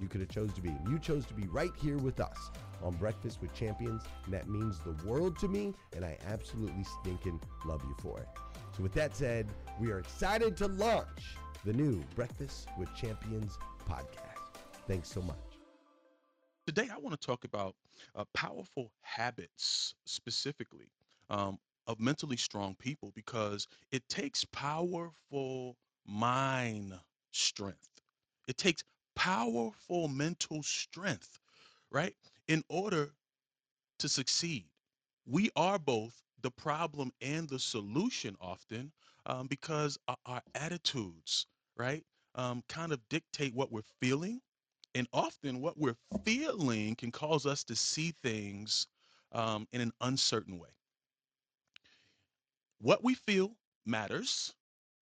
you could have chose to be. You chose to be right here with us on Breakfast with Champions, and that means the world to me, and I absolutely stinking love you for it. So with that said, we are excited to launch the new Breakfast with Champions podcast. Thanks so much. Today, I want to talk about uh, powerful habits specifically um, of mentally strong people because it takes powerful mind strength. It takes powerful mental strength, right? In order to succeed. We are both the problem and the solution often um, because our, attitudes, right, um, kind of dictate what we're feeling. And often what we're feeling can cause us to see things um, in an uncertain way. What we feel matters,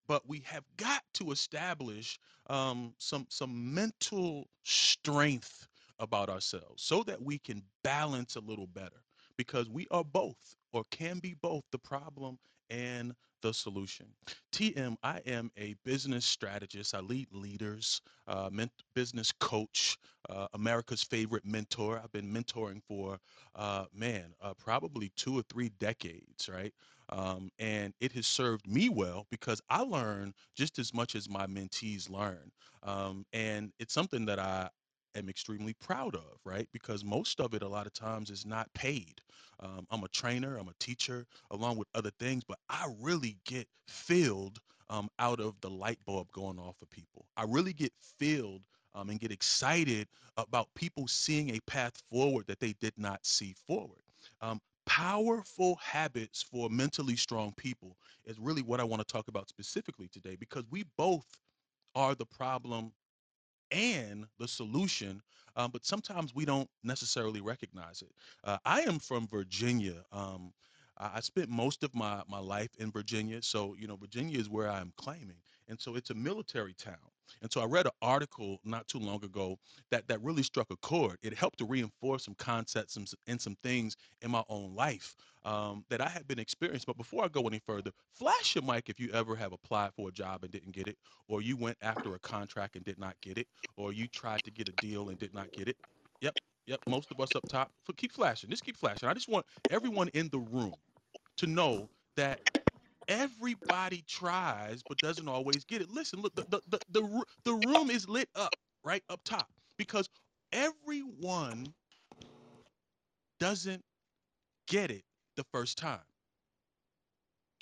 but we have got to establish um, some some mental strength about ourselves so that we can balance a little better because we are both or can be both the problem and the solution. TM, I am a business strategist. I lead leaders, uh, ment- business coach, uh, America's favorite mentor. I've been mentoring for, uh, man, uh, probably two or three decades, right? Um, and it has served me well because I learn just as much as my mentees learn. Um, and it's something that I am extremely proud of, right? Because most of it, a lot of times, is not paid. Um, I'm a trainer, I'm a teacher, along with other things, but I really get filled um, out of the light bulb going off for people. I really get filled um, and get excited about people seeing a path forward that they did not see forward. Powerful habits for mentally strong people is really what I want to talk about specifically today because we both are the problem and the solution, um, but sometimes we don't necessarily recognize it. Uh, I am from Virginia. Um, I I spent most of my my life in Virginia, so you know Virginia is where I'm claiming, and so it's a military town. And so I read an article not too long ago that that really struck a chord. It helped to reinforce some concepts and, some things in my own life um, that I had been experienced. But before I go any further, flash your mic if you ever have applied for a job and didn't get it, or you went after a contract and did not get it, or you tried to get a deal and did not get it. Yep, yep. Most of us up top. Keep flashing. Just keep flashing. I just want everyone in the room to know that everybody tries but doesn't always get it. Listen, look, the the the, the, the room is lit up right up top because everyone doesn't get it the first time.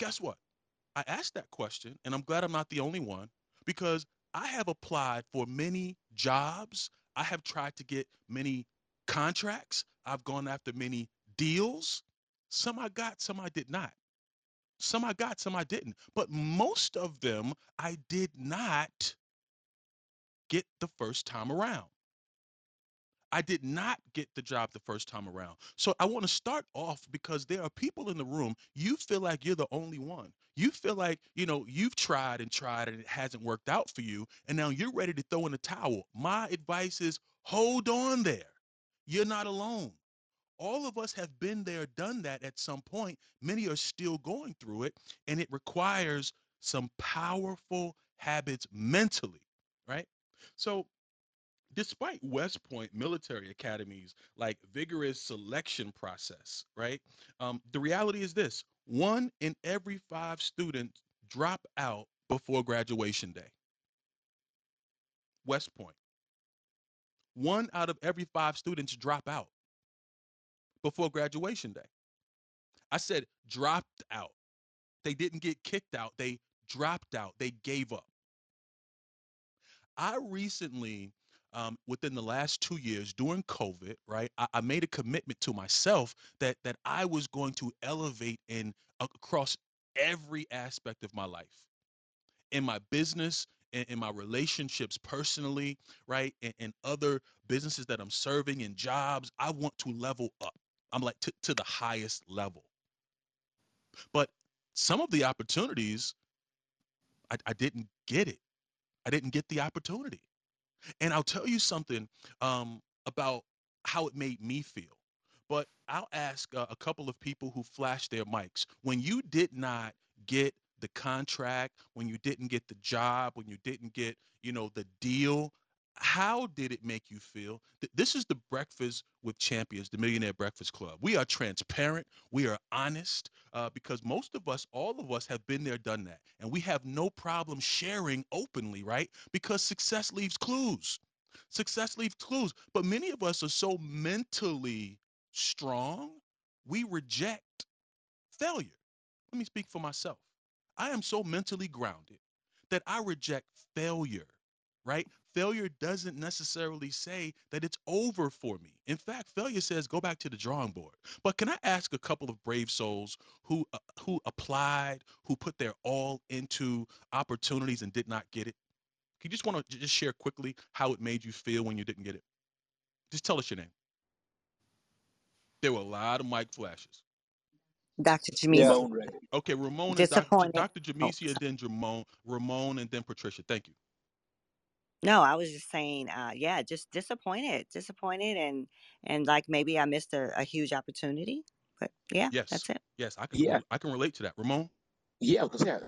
Guess what? I asked that question and I'm glad I'm not the only one because I have applied for many jobs. I have tried to get many contracts. I've gone after many deals. Some I got, some I did not. Some I got, some I didn't. But most of them I did not get the first time around. I did not get the job the first time around. So I want to start off because there are people in the room, you feel like you're the only one. You feel like, you know, you've tried and tried and it hasn't worked out for you. And now you're ready to throw in the towel. My advice is hold on there. You're not alone. All of us have been there, done that at some point. Many are still going through it. And it requires some powerful habits mentally, right? So despite West Point military academies like vigorous selection process, right? Um, the reality is this: one in every five students drop out before graduation day. West Point. One out of every five students drop out before graduation day. I said dropped out. They didn't get kicked out. They dropped out. They gave up. I recently, um, within the last two years during COVID, right, I, I made a commitment to myself that that I was going to elevate in across every aspect of my life, in my business, in, in my relationships personally, right, and, and other businesses that I'm serving in jobs. I want to level up. I'm like to, to the highest level. But some of the opportunities, I, I didn't get it. I didn't get the opportunity. And I'll tell you something um, about how it made me feel. But I'll ask uh, a couple of people who flashed their mics. When you did not get the contract, when you didn't get the job, when you didn't get, you know, the deal, how did it make you feel? Th- This is the Breakfast with Champions, the Millionaire Breakfast Club. We are transparent, we are honest, uh, because most of us, all of us, have been there, done that, and we have no problem sharing openly, right? Because success leaves clues. Success leaves clues, but many of us are so mentally strong, we reject failure. Let me speak for myself. I am so mentally grounded that I reject failure, right? Failure doesn't necessarily say that it's over for me. In fact, failure says go back to the drawing board. But can I ask a couple of brave souls who uh, who applied, who put their all into opportunities and did not get it? Can you just want to just share quickly how it made you feel when you didn't get it? Just tell us your name. There were a lot of mic flashes. Dr. Yeah. Jamesia. Ramon ready. Okay, Ramon is Dr. J- Disappointed. Dr. Oh, then Ramon, Ramon, and then Patricia. Thank you. No, I was just saying, uh, yeah, just disappointed, disappointed, and and like maybe I missed a, a huge opportunity. But yeah, Yes, that's it. yes, I can Yeah, I can relate to that. Ramon. yeah, because yeah,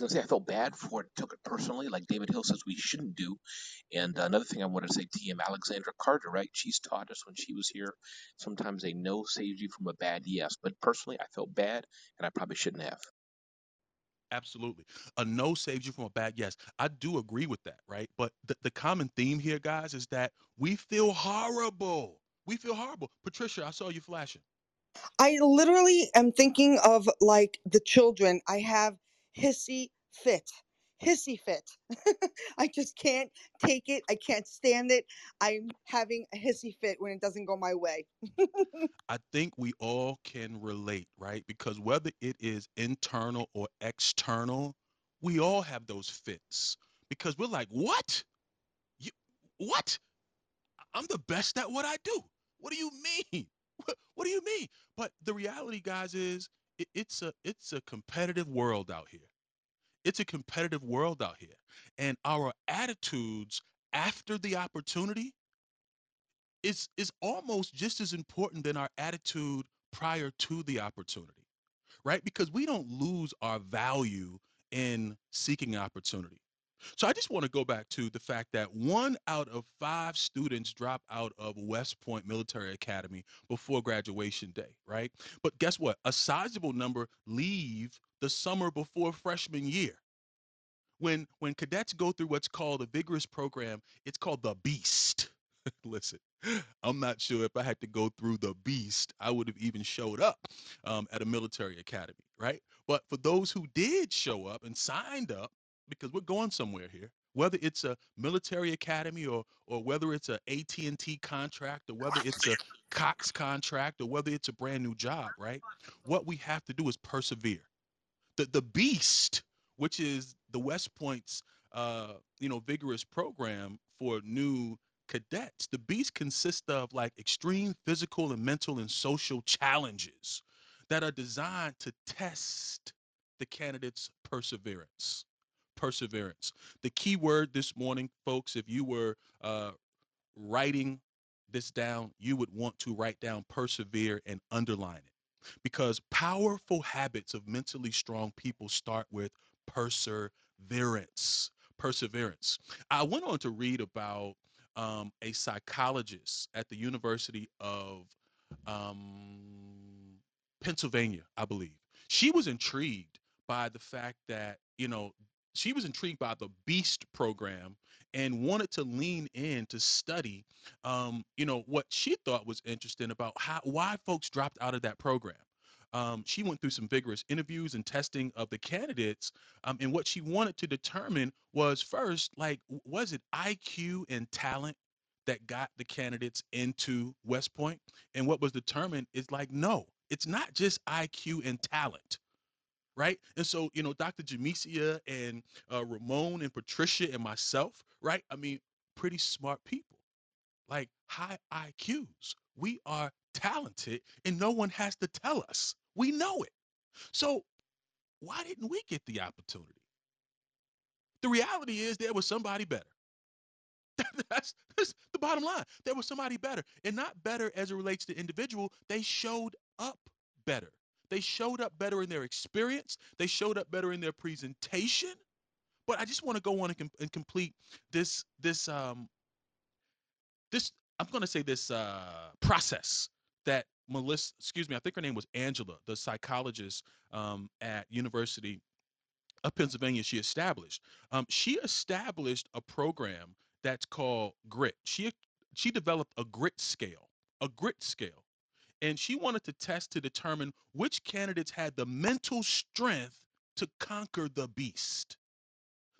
was gonna say I felt bad for it, took it personally, like David Hill says we shouldn't do. And another thing I wanted to say, TM Alexandra Carter, right? She's taught us when she was here. Sometimes a no saves you from a bad yes. But personally, I felt bad, and I probably shouldn't have. Absolutely. A no saves you from a bad yes. I do agree with that, right? But the, the common theme here, guys, is that we feel horrible. We feel horrible. Patricia, I saw you flashing. I literally am thinking of like the children. I have hissy fit. Hissy fit. I just can't take it. I can't stand it. I'm having a hissy fit when it doesn't go my way. I think we all can relate, right? Because whether it is internal or external, we all have those fits. Because we're like, what? You, what? I'm the best at what I do. What do you mean? What, do you mean? But the reality, guys, is it, it's a it's a competitive world out here. It's a competitive world out here. And our attitudes after the opportunity is is almost just as important than our attitude prior to the opportunity. Right? Because we don't lose our value in seeking opportunity. So I just want to go back to the fact that one out of five students drop out of West Point Military Academy before graduation day, right? But guess what? A sizable number leave the summer before freshman year. When when cadets go through what's called a vigorous program, it's called the beast. Listen, I'm not sure if I had to go through the beast, I would have even showed up um, at a military academy, right? But for those who did show up and signed up, because we're going somewhere here, whether it's a military academy or or whether it's a AT&T contract or whether it's a Cox contract or whether it's a brand new job, right? What we have to do is persevere. The the beast, which is the West Point's uh, you know, vigorous program for new cadets. The beast consists of like extreme physical and mental and social challenges that are designed to test the candidate's perseverance perseverance. The key word this morning, folks, if you were uh, writing this down, you would want to write down persevere and underline it because powerful habits of mentally strong people start with perseverance. Perseverance. I went on to read about um, a psychologist at the University of um, Pennsylvania, I believe. She was intrigued by the fact that, you know, she was intrigued by the beast program and wanted to lean in to study um, you know what she thought was interesting about how why folks dropped out of that program um, she went through some vigorous interviews and testing of the candidates um, and what she wanted to determine was first like was it iq and talent that got the candidates into west Point? and what was determined is like no it's not just iq and talent right? And so, you know, Dr. Jamesia and uh, Ramon and Patricia and myself, right? I mean, pretty smart people, like high IQs. We are talented and no one has to tell us. We know it. So, why didn't we get the opportunity? The reality is there was somebody better. that's, that's the bottom line. There was somebody better, and not better as it relates to individual. They showed up better. They showed up better in their experience. They showed up better in their presentation. But I just want to go on and, com- and complete this this um this I'm going to say this uh process that Melissa, excuse me, I think her name was Angela, the psychologist um, at University of Pennsylvania. She established. Um, she established a program that's called Grit. She she developed a grit scale, a grit scale and she wanted to test to determine which candidates had the mental strength to conquer the beast.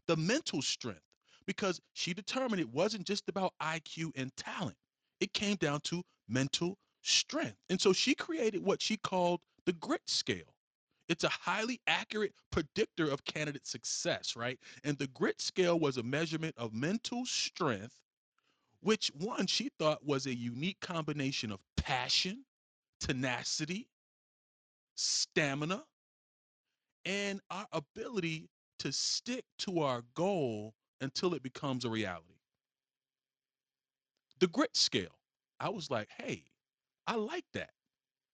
The mental strength, because she determined it wasn't just about IQ and talent, it came down to mental strength. And so she created what she called the grit scale. It's a highly accurate predictor of candidate success, right? And the grit scale was a measurement of mental strength, which one she thought was a unique combination of passion, tenacity, stamina, and our ability to stick to our goal until it becomes a reality. The grit scale, I was like, hey, I like that.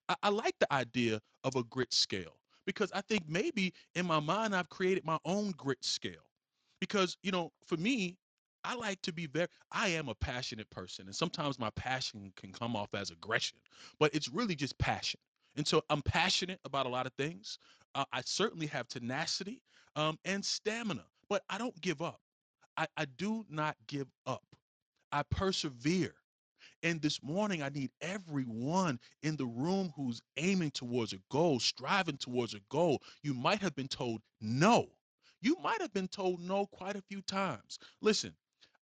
I, I like the idea of a grit scale because I think maybe in my mind I've created my own grit scale. Because, you know, for me, I like to be very, I am a passionate person. And sometimes my passion can come off as aggression, but it's really just passion. And so I'm passionate about a lot of things. Uh, I certainly have tenacity um, and stamina, but I don't give up. I, I do not give up. I persevere. And this morning, I need everyone in the room who's aiming towards a goal, striving towards a goal. You might have been told no. You might have been told no quite a few times. Listen,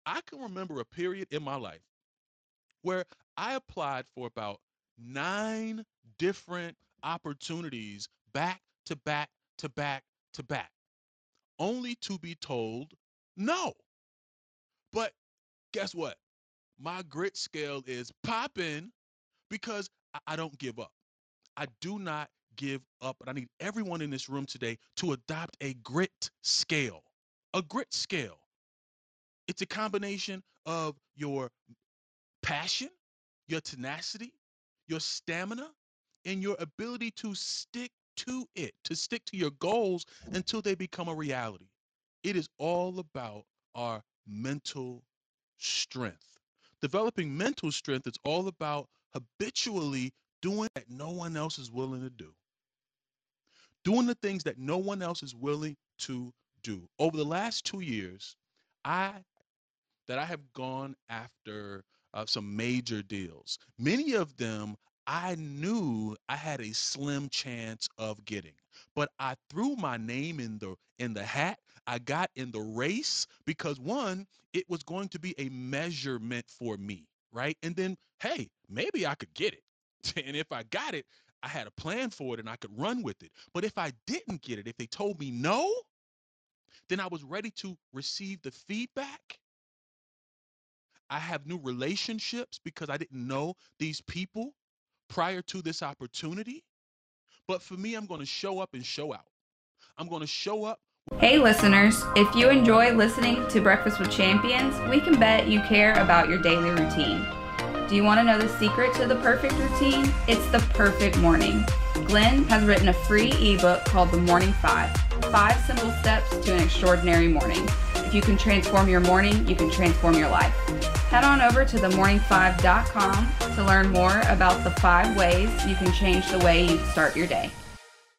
I can remember a period in my life where I applied for about nine different opportunities back to back to back to back, only to be told no. But guess what? My grit scale is popping because I don't give up. I do not give up. And I need everyone in this room today to adopt a grit scale. A grit scale. It's a combination of your passion, your tenacity, your stamina, and your ability to stick to it, to stick to your goals until they become a reality. It is all about our mental strength. Developing mental strength is all about habitually doing that no one else is willing to do. Doing the things that no one else is willing to do. Over the last two years, I that I have gone after uh, some major deals. Many of them I knew I had a slim chance of getting, but I threw my name in the in the hat. I got in the race because one, it was going to be a measurement for me, right? And then, hey, maybe I could get it. And if I got it, I had a plan for it and I could run with it. But if I didn't get it, if they told me no, then I was ready to receive the feedback I have new relationships because I didn't know these people prior to this opportunity. But for me, I'm going to show up and show out. I'm going to show up. Hey, listeners, if you enjoy listening to Breakfast with Champions, we can bet you care about your daily routine. Do you want to know the secret to the perfect routine? It's the perfect morning. Glenn has written a free ebook called The Morning Five Five Simple Steps to an Extraordinary Morning. If you can transform your morning, you can transform your life. Head on over to themorning5.com to learn more about the five ways you can change the way you start your day.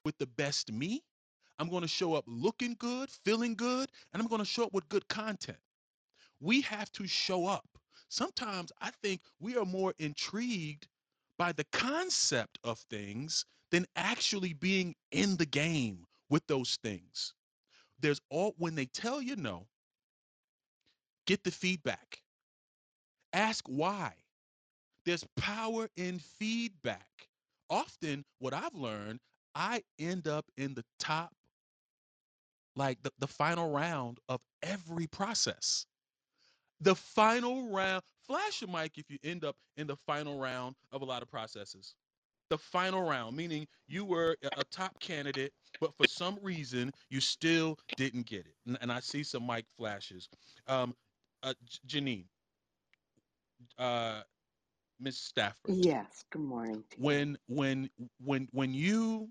With the best me, I'm going to show up looking good, feeling good, and I'm going to show up with good content. We have to show up. Sometimes I think we are more intrigued by the concept of things than actually being in the game with those things. There's all, when they tell you no, get the feedback Ask why. There's power in feedback. Often, what I've learned, I end up in the top, like the, the final round of every process. The final round, flash your mic if you end up in the final round of a lot of processes. The final round, meaning you were a top candidate, but for some reason you still didn't get it. And, and I see some mic flashes. Um, uh, Janine, uh, Ms. Stafford. Yes. Good morning. To When when when when you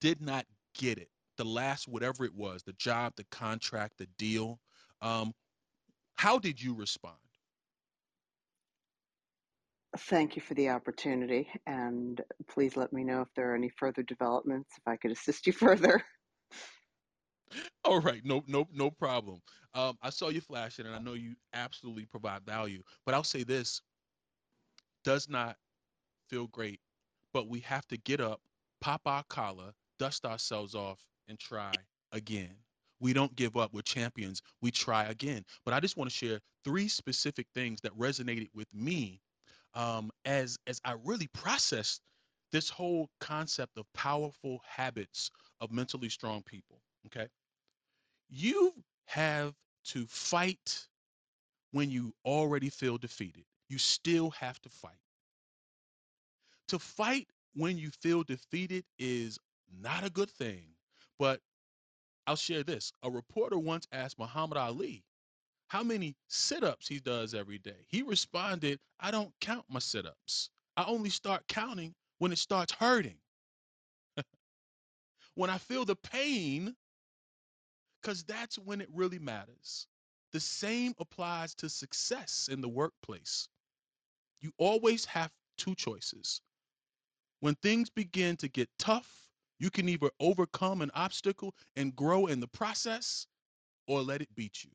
did not get it, the last whatever it was, the job, the contract, the deal, um, how did you respond? Thank you for the opportunity, and please let me know if there are any further developments, if I could assist you further. All right, no, no, no problem. Um, I saw you flashing, and I know you absolutely provide value. But I'll say this: does not feel great, but we have to get up, pop our collar, dust ourselves off, and try again. We don't give up. We're champions. We try again. But I just want to share three specific things that resonated with me um, as as I really processed this whole concept of powerful habits of mentally strong people. Okay, you have to fight when you already feel defeated. You still have to fight. To fight when you feel defeated is not a good thing. But I'll share this. A reporter once asked Muhammad Ali how many sit ups he does every day. He responded, I don't count my sit ups. I only start counting when it starts hurting. when I feel the pain, because that's when it really matters. The same applies to success in the workplace. You always have two choices. When things begin to get tough, you can either overcome an obstacle and grow in the process or let it beat you.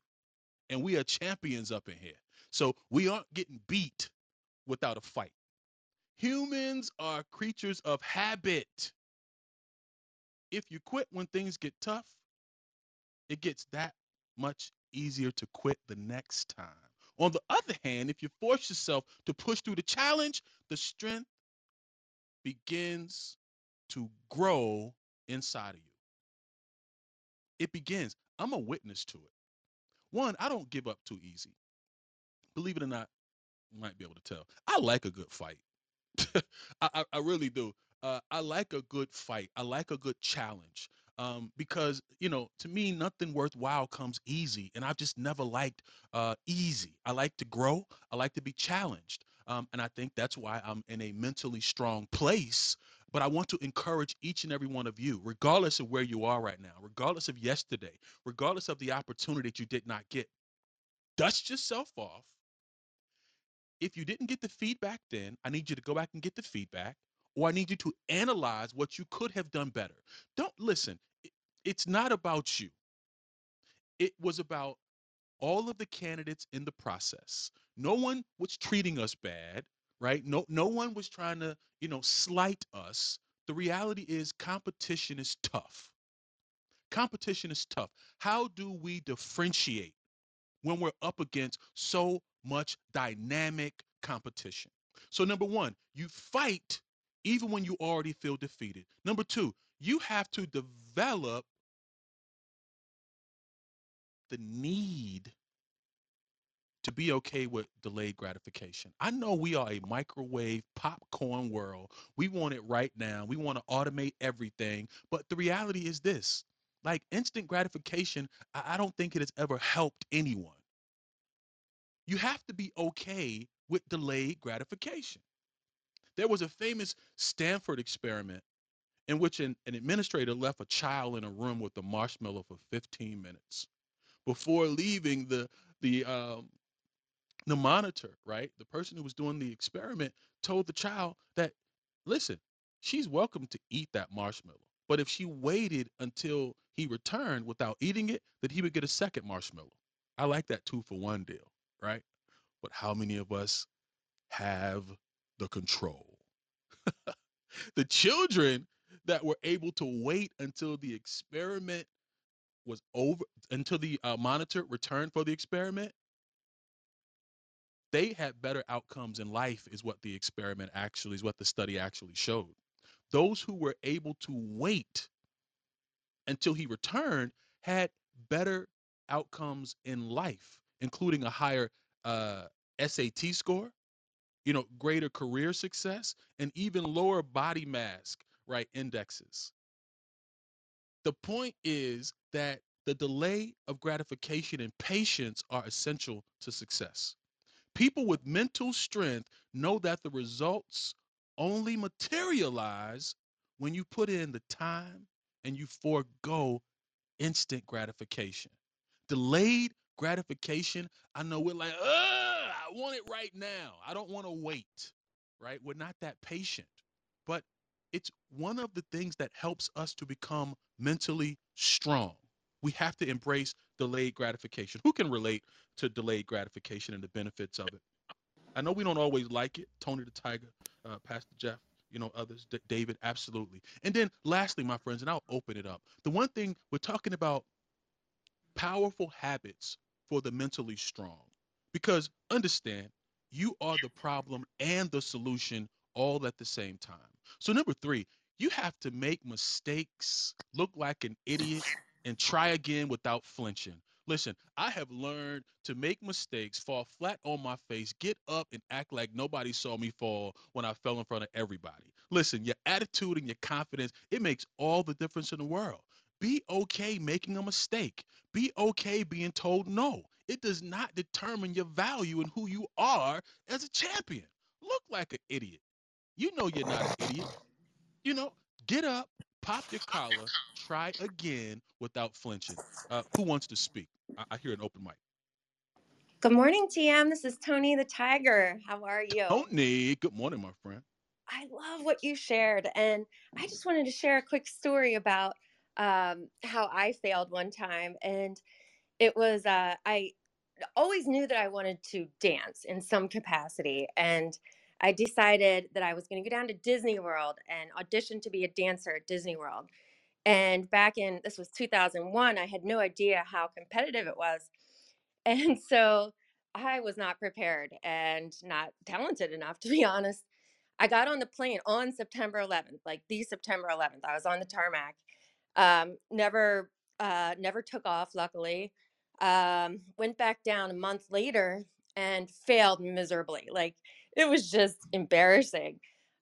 And we are champions up in here. So we aren't getting beat without a fight. Humans are creatures of habit. If you quit when things get tough, it gets that much easier to quit the next time. On the other hand, if you force yourself to push through the challenge, the strength begins to grow inside of you. It begins. I'm a witness to it. One, I don't give up too easy. Believe it or not, you might be able to tell. I like a good fight. I, I, I really do. Uh, I like a good fight. I like a good challenge um, because you know, to me, nothing worthwhile comes easy, and I've just never liked uh, easy. I like to grow. I like to be challenged, um, and I think that's why I'm in a mentally strong place. But I want to encourage each and every one of you, regardless of where you are right now, regardless of yesterday, regardless of the opportunity that you did not get, dust yourself off. If you didn't get the feedback then, I need you to go back and get the feedback or I need you to analyze what you could have done better. Don't listen, it's not about you. It was about all of the candidates in the process. No one was treating us bad, right? No no one was trying to, you know, slight us. The reality is competition is tough. Competition is tough. How do we differentiate when we're up against so much dynamic competition? So number 1, you fight even when you already feel defeated. Number two, you have to develop the need to be okay with delayed gratification. I know we are a microwave popcorn world. We want it right now. We want to automate everything. But the reality is this like instant gratification, I don't think it has ever helped anyone. You have to be okay with delayed gratification. There was a famous Stanford experiment in which an, an administrator left a child in a room with a marshmallow for 15 minutes before leaving the the um, the monitor, right? The person who was doing the experiment told the child that, listen, she's welcome to eat that marshmallow. But if she waited until he returned without eating it, that he would get a second marshmallow. I like that two for one deal, right? But how many of us have the control? The children that were able to wait until the experiment was over, until the uh, monitor returned for the experiment, they had better outcomes in life, is what the experiment actually, is what the study actually showed. Those who were able to wait until he returned had better outcomes in life, including a higher uh, SAT score, you know, greater career success and even lower body mass, right, indexes. The point is that the delay of gratification and patience are essential to success. People with mental strength know that the results only materialize when you put in the time and you forego instant gratification. Delayed gratification, I know we're like, want it right now. I don't want to wait, right? We're not that patient. But it's one of the things that helps us to become mentally strong. We have to embrace delayed gratification. Who can relate to delayed gratification and the benefits of it? I know we don't always like it. Tony the Tiger, uh, Pastor Jeff, you know, others, D- David, absolutely. And then lastly, my friends, and I'll open it up. The one thing we're talking about powerful habits for the mentally strong. Because understand, you are the problem and the solution all at the same time. So, number three, you have to make mistakes, look like an idiot, and try again without flinching. Listen, I have learned to make mistakes, fall flat on my face, get up and act like nobody saw me fall when I fell in front of everybody. Listen, your attitude and your confidence, it makes all the difference in the world. Be okay making a mistake. Be okay being told no. It does not determine your value and who you are as a champion. Look like an idiot. You know you're not an idiot. You know, get up, Pop your collar, try again without flinching. Uh, who wants to speak? I, I hear an open mic. Good morning, TM. This is Tony the Tiger. How are you? Tony, good morning, my friend. I love what you shared. And I just wanted to share a quick story about um, how I failed one time. And it was, uh, I always knew that I wanted to dance in some capacity. And I decided that I was going to go down to Disney World and audition to be a dancer at Disney World. And back in, this was 2001, I had no idea how competitive it was. And so I was not prepared and not talented enough, to be honest. I got on the plane on September 11th, like the September 11th. I was on the tarmac. Um, never, uh, never took off. Luckily, um, went back down a month later and failed miserably. Like it was just embarrassing.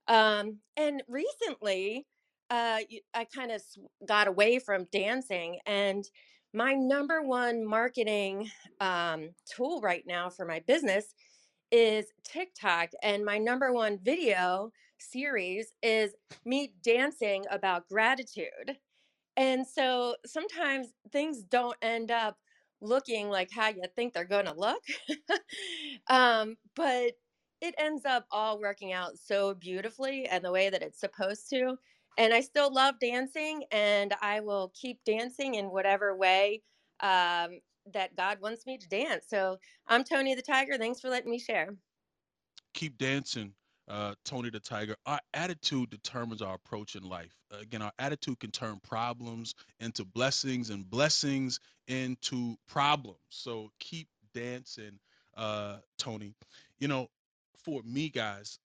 Um, and recently, uh, I kind of got away from dancing, and my number one marketing um, tool right now for my business is TikTok, and my number one video series is me dancing about gratitude. And so sometimes things don't end up looking like how you think they're going to look. um, but it ends up all working out so beautifully and the way that it's supposed to. And I still love dancing, and I will keep dancing in whatever way um, that God wants me to dance. So I'm Tony the Tiger. Thanks for letting me share. Keep dancing, uh, Tony the Tiger. Our attitude determines our approach in life. Again, our attitude can turn problems into blessings and blessings into problems. So keep dancing, uh, Tony. You know, for me, guys,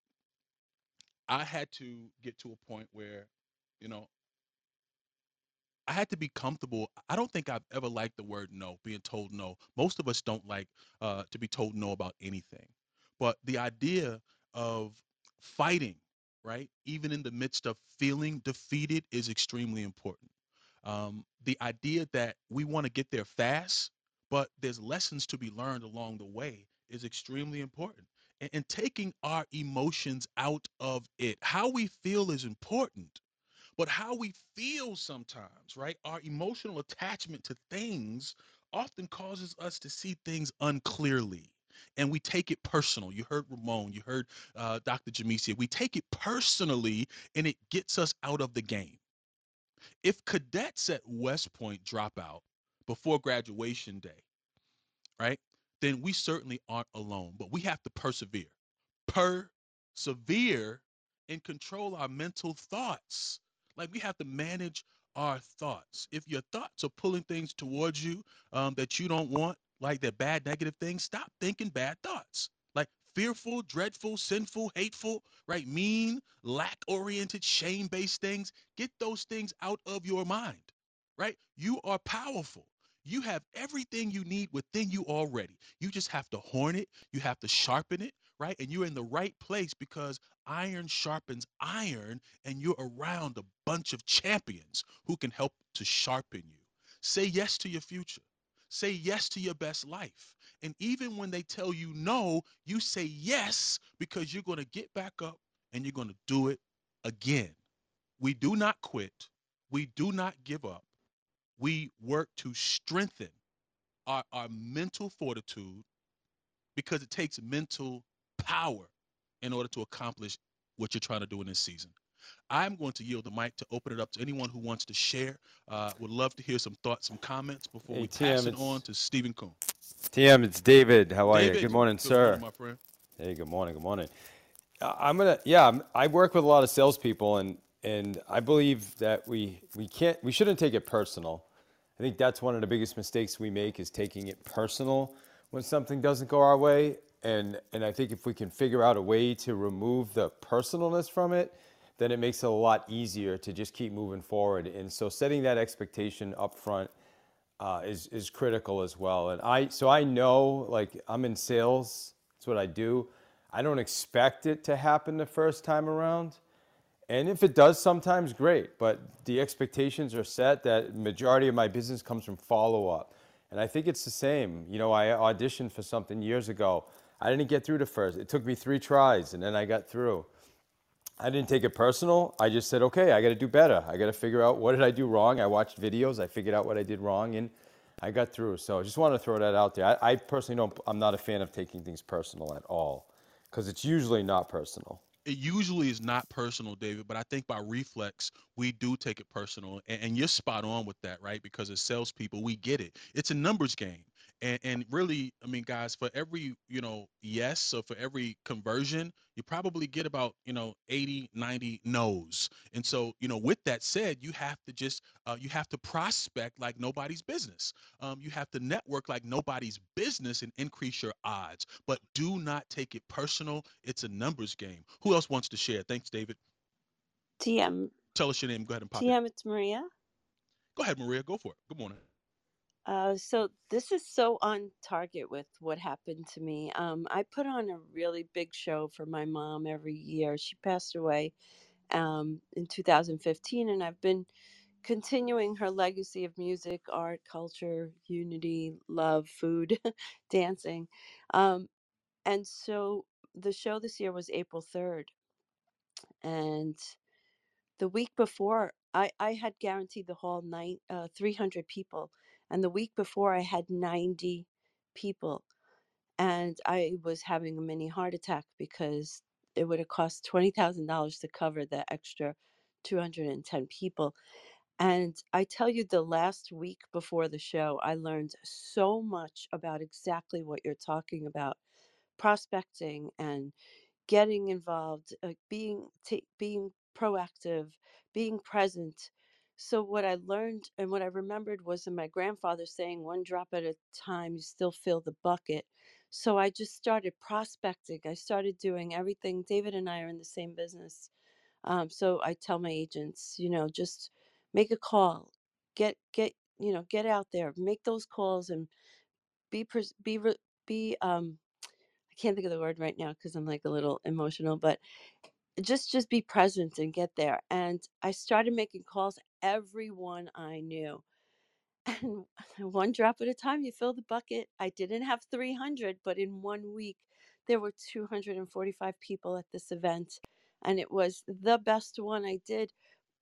I had to get to a point where, you know, I had to be comfortable. I don't think I've ever liked the word no, being told no. Most of us don't like uh, to be told no about anything. But the idea of fighting, right, even in the midst of feeling defeated, is extremely important. Um, the idea that we want to get there fast, but there's lessons to be learned along the way is extremely important. And, and taking our emotions out of it, how we feel is important but how we feel sometimes, right? Our emotional attachment to things often causes us to see things unclearly. And we take it personal. You heard Ramon, you heard uh, Dr. Jamesia. We take it personally and it gets us out of the game. If cadets at West Point drop out before graduation day, right, then we certainly aren't alone, but we have to persevere. Persevere and control our mental thoughts like we have to manage our thoughts. If your thoughts are pulling things towards you um, that you don't want, like they're bad, negative things, stop thinking bad thoughts. Like fearful, dreadful, sinful, hateful, right? Mean, lack oriented, shame based things. Get those things out of your mind, right? You are powerful. You have everything you need within you already. You just have to horn it, you have to sharpen it, right? And you're in the right place because iron sharpens iron, and you're around a bunch of champions who can help to sharpen you. Say yes to your future. Say yes to your best life. And even when they tell you no, you say yes because you're going to get back up and you're going to do it again. We do not quit. We do not give up. We work to strengthen our, our mental fortitude because it takes mental power in order to accomplish what you're trying to do in this season. I'm going to yield the mic to open it up to anyone who wants to share. Uh, would love to hear some thoughts, some comments before hey, we TM, pass it on to Stephen Coon. TM, it's David. How are David, you? Good morning, good sir. Morning, my friend. Hey, good morning. Good morning. I'm gonna, yeah, I work with a lot of salespeople, and and I believe that we we can't, we shouldn't take it personal. I think that's one of the biggest mistakes we make is taking it personal when something doesn't go our way and and I think if we can figure out a way to remove the personalness from it, then it makes it a lot easier to just keep moving forward. And so setting that expectation up front uh, is is critical as well. And I so I know like I'm in sales. That's what I do. I don't expect it to happen the first time around. And if it does sometimes great, but the expectations are set that majority of my business comes from follow up. And I think it's the same. You know, I auditioned for something years ago I didn't get through the first. It took me three tries, and then I got through. I didn't take it personal. I just said, okay, I got to do better. I got to figure out what did I do wrong. I watched videos. I figured out what I did wrong, and I got through. So I just want to throw that out there. I, I personally don't. I'm not a fan of taking things personal at all, because it's usually not personal it usually is not personal, David, but I think by reflex, we do take it personal. And, and, you're spot on with that, right? Because as salespeople, we get it. It's a numbers game and, and really i mean guys for every you know yes so for every conversion you probably get about you know 80 90 no's. And so you know with that said you have to just uh, you have to prospect like nobody's business. Um, you have to network like nobody's business and increase your odds. But do not take it personal. It's a numbers game. Who else wants to share? Thanks david. Tm tell us your name. Go ahead and pop it. tm in. it's maria. Go ahead maria. Go for it. Good morning uh, so this is so on target with what happened to me. Um, I put on a really big show for my mom every year. She passed away um, in 2015, and I've been continuing her legacy of music, art, culture, unity, love, food, dancing. Um, and so the show this year was April 3rd. And the week before, I, I had guaranteed the hall night uh, 300 people and the week before, I had 90 people. And I was having a mini heart attack because it would have cost $20,000 to cover the extra 210 people. And I tell you, the last week before the show, I learned so much about exactly what you're talking about prospecting and getting involved, uh, being, t- being proactive, being present, so what I learned and what I remembered was in my grandfather saying, "One drop at a time, you still fill the bucket." So I just started prospecting. I started doing everything. David and I are in the same business, um, so I tell my agents, you know, just make a call, get get you know, get out there, make those calls, and be pres- be re- be um. I can't think of the word right now because I'm like a little emotional, but just just be present and get there and i started making calls everyone i knew and one drop at a time you fill the bucket i didn't have 300 but in one week there were 245 people at this event and it was the best one i did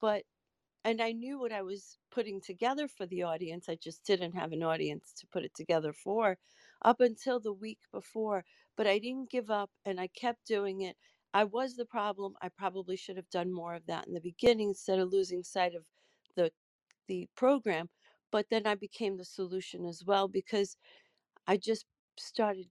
but and I knew what I was putting together for the audience. I just didn't have an audience to put it together for up until the week before. But I didn't give up and I kept doing it. I was the problem. I probably should have done more of that in the beginning instead of losing sight of the the program. But then I became the solution as well because I just started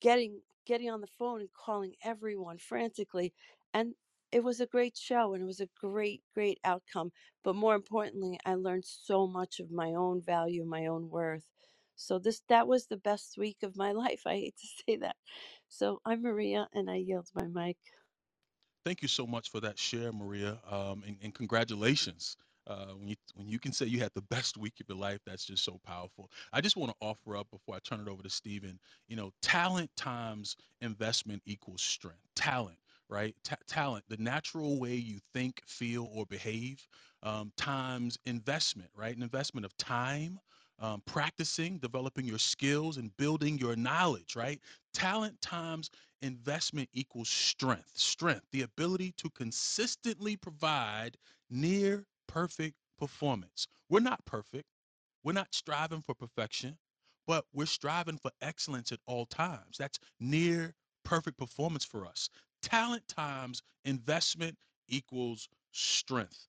getting getting on the phone and calling everyone frantically and it was a great show and it was a great great outcome but more importantly i learned so much of my own value my own worth so this that was the best week of my life i hate to say that so i'm maria and i yield my mic Thank you so much for that share, Maria, um, and, and congratulations. Uh, when you when you can say you had the best week of your life, that's just so powerful. I just want to offer up before I turn it over to Stephen. You know, talent times investment equals strength. Talent, right? Ta- talent, the natural way you think, feel, or behave, um, times investment, right? An investment of time, um, practicing, developing your skills, and building your knowledge, right? Talent times investment equals strength. Strength, the ability to consistently provide near perfect performance. We're not perfect, we're not striving for perfection, but we're striving for excellence at all times. That's near perfect performance for us. Talent times investment equals strength.